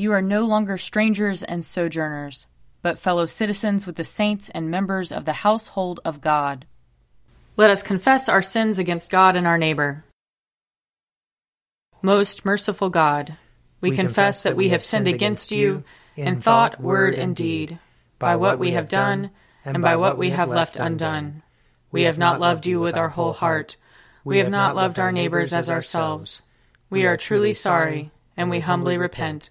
You are no longer strangers and sojourners, but fellow citizens with the saints and members of the household of God. Let us confess our sins against God and our neighbor. Most merciful God, we, we confess that we have sinned against you in thought, word, and deed, by what we have done and by what we have left undone. We have not loved you with our whole heart. We have not loved our neighbors as ourselves. We are truly sorry, and we humbly repent.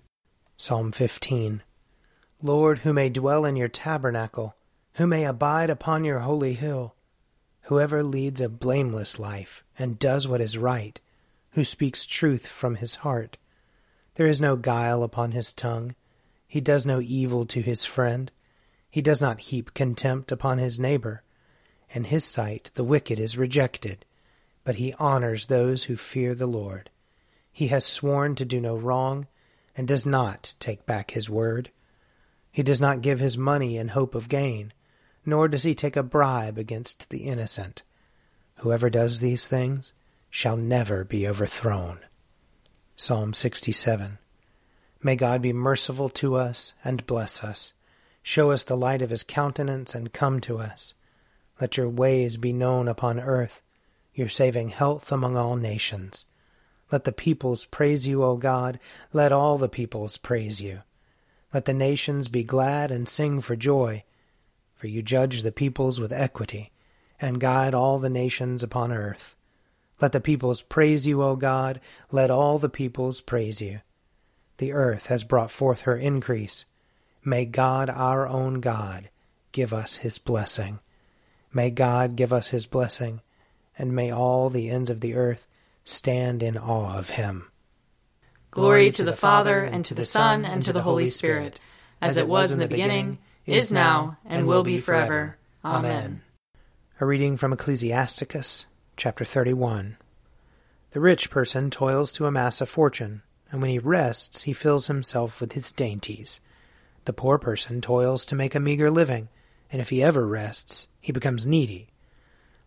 Psalm 15 Lord, who may dwell in your tabernacle, who may abide upon your holy hill, whoever leads a blameless life and does what is right, who speaks truth from his heart. There is no guile upon his tongue. He does no evil to his friend. He does not heap contempt upon his neighbor. In his sight the wicked is rejected, but he honors those who fear the Lord. He has sworn to do no wrong and does not take back his word. He does not give his money in hope of gain, nor does he take a bribe against the innocent. Whoever does these things shall never be overthrown. Psalm 67. May God be merciful to us and bless us. Show us the light of his countenance and come to us. Let your ways be known upon earth, your saving health among all nations. Let the peoples praise you, O God. Let all the peoples praise you. Let the nations be glad and sing for joy, for you judge the peoples with equity, and guide all the nations upon earth. Let the peoples praise you, O God. Let all the peoples praise you. The earth has brought forth her increase. May God, our own God, give us his blessing. May God give us his blessing, and may all the ends of the earth stand in awe of him. Glory to the Father, and to the Son, and to the Holy Spirit, as it was in the beginning, is now, and will be forever. Amen. A reading from Ecclesiasticus, chapter 31. The rich person toils to amass a fortune, and when he rests, he fills himself with his dainties. The poor person toils to make a meager living, and if he ever rests, he becomes needy.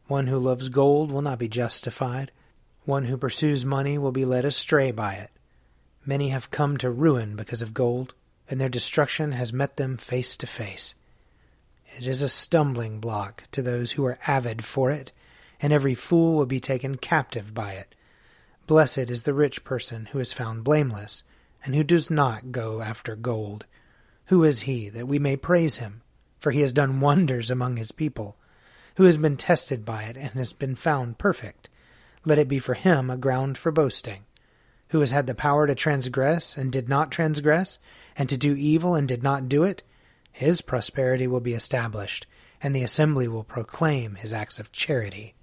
One who loves gold will not be justified one who pursues money will be led astray by it. Many have come to ruin because of gold, and their destruction has met them face to face. It is a stumbling block to those who are avid for it, and every fool will be taken captive by it. Blessed is the rich person who is found blameless, and who does not go after gold. Who is he that we may praise him? For he has done wonders among his people. Who has been tested by it and has been found perfect? Let it be for him a ground for boasting. Who has had the power to transgress and did not transgress, and to do evil and did not do it, his prosperity will be established, and the assembly will proclaim his acts of charity.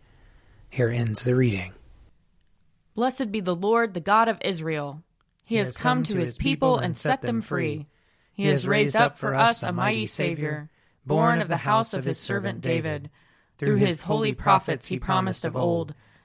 Here ends the reading. Blessed be the Lord, the God of Israel. He, he has come, come to his people and set them free. He has raised up for us a mighty Savior, born of the house of his servant David. Through his holy prophets he promised of old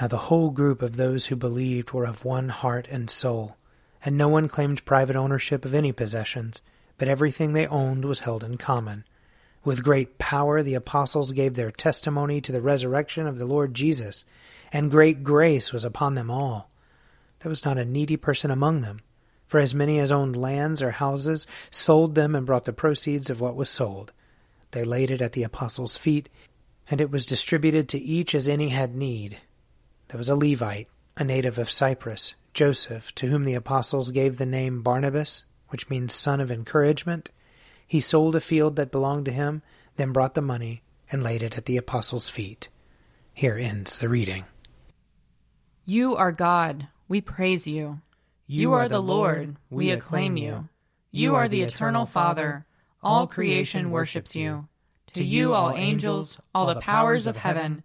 Now the whole group of those who believed were of one heart and soul, and no one claimed private ownership of any possessions, but everything they owned was held in common. With great power the apostles gave their testimony to the resurrection of the Lord Jesus, and great grace was upon them all. There was not a needy person among them, for as many as owned lands or houses sold them and brought the proceeds of what was sold. They laid it at the apostles' feet, and it was distributed to each as any had need. There was a Levite, a native of Cyprus, Joseph, to whom the apostles gave the name Barnabas, which means son of encouragement. He sold a field that belonged to him, then brought the money and laid it at the apostles' feet. Here ends the reading. You are God, we praise you. You are the Lord, we acclaim you. You are the eternal Father, all creation worships you. To you, all angels, all the powers of heaven,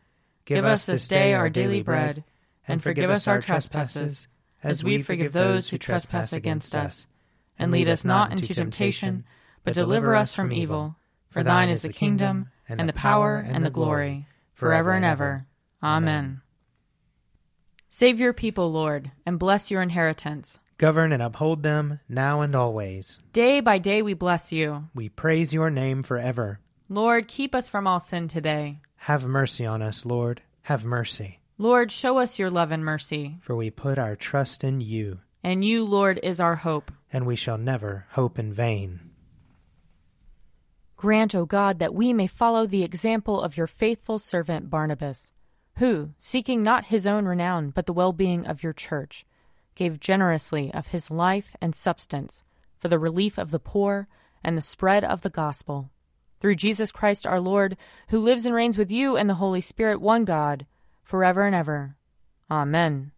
Give us this day our daily bread, and forgive us our trespasses, as we forgive those who trespass against us and lead us not into temptation, but deliver us from evil. For thine is the kingdom, and the power, and the glory, forever and ever. Amen. Save your people, Lord, and bless your inheritance. Govern and uphold them now and always. Day by day we bless you. We praise your name forever. Lord, keep us from all sin today. Have mercy on us, Lord. Have mercy. Lord, show us your love and mercy. For we put our trust in you. And you, Lord, is our hope. And we shall never hope in vain. Grant, O God, that we may follow the example of your faithful servant Barnabas, who, seeking not his own renown, but the well being of your church, gave generously of his life and substance for the relief of the poor and the spread of the gospel. Through Jesus Christ our Lord, who lives and reigns with you and the Holy Spirit, one God, forever and ever. Amen.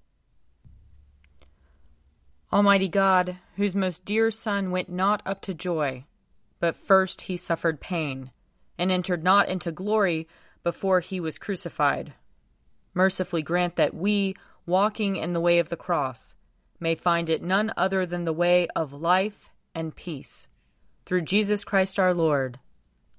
Almighty God, whose most dear Son went not up to joy, but first he suffered pain, and entered not into glory before he was crucified, mercifully grant that we, walking in the way of the cross, may find it none other than the way of life and peace. Through Jesus Christ our Lord.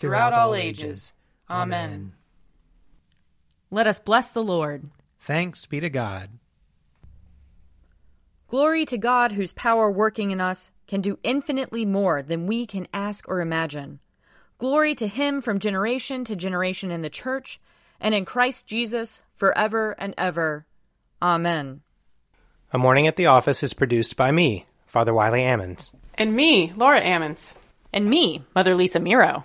throughout all ages. Amen. Let us bless the Lord. Thanks be to God. Glory to God, whose power working in us can do infinitely more than we can ask or imagine. Glory to Him from generation to generation in the Church and in Christ Jesus forever and ever. Amen. A Morning at the Office is produced by me, Father Wiley Ammons. And me, Laura Ammons. And me, Mother Lisa Meirow.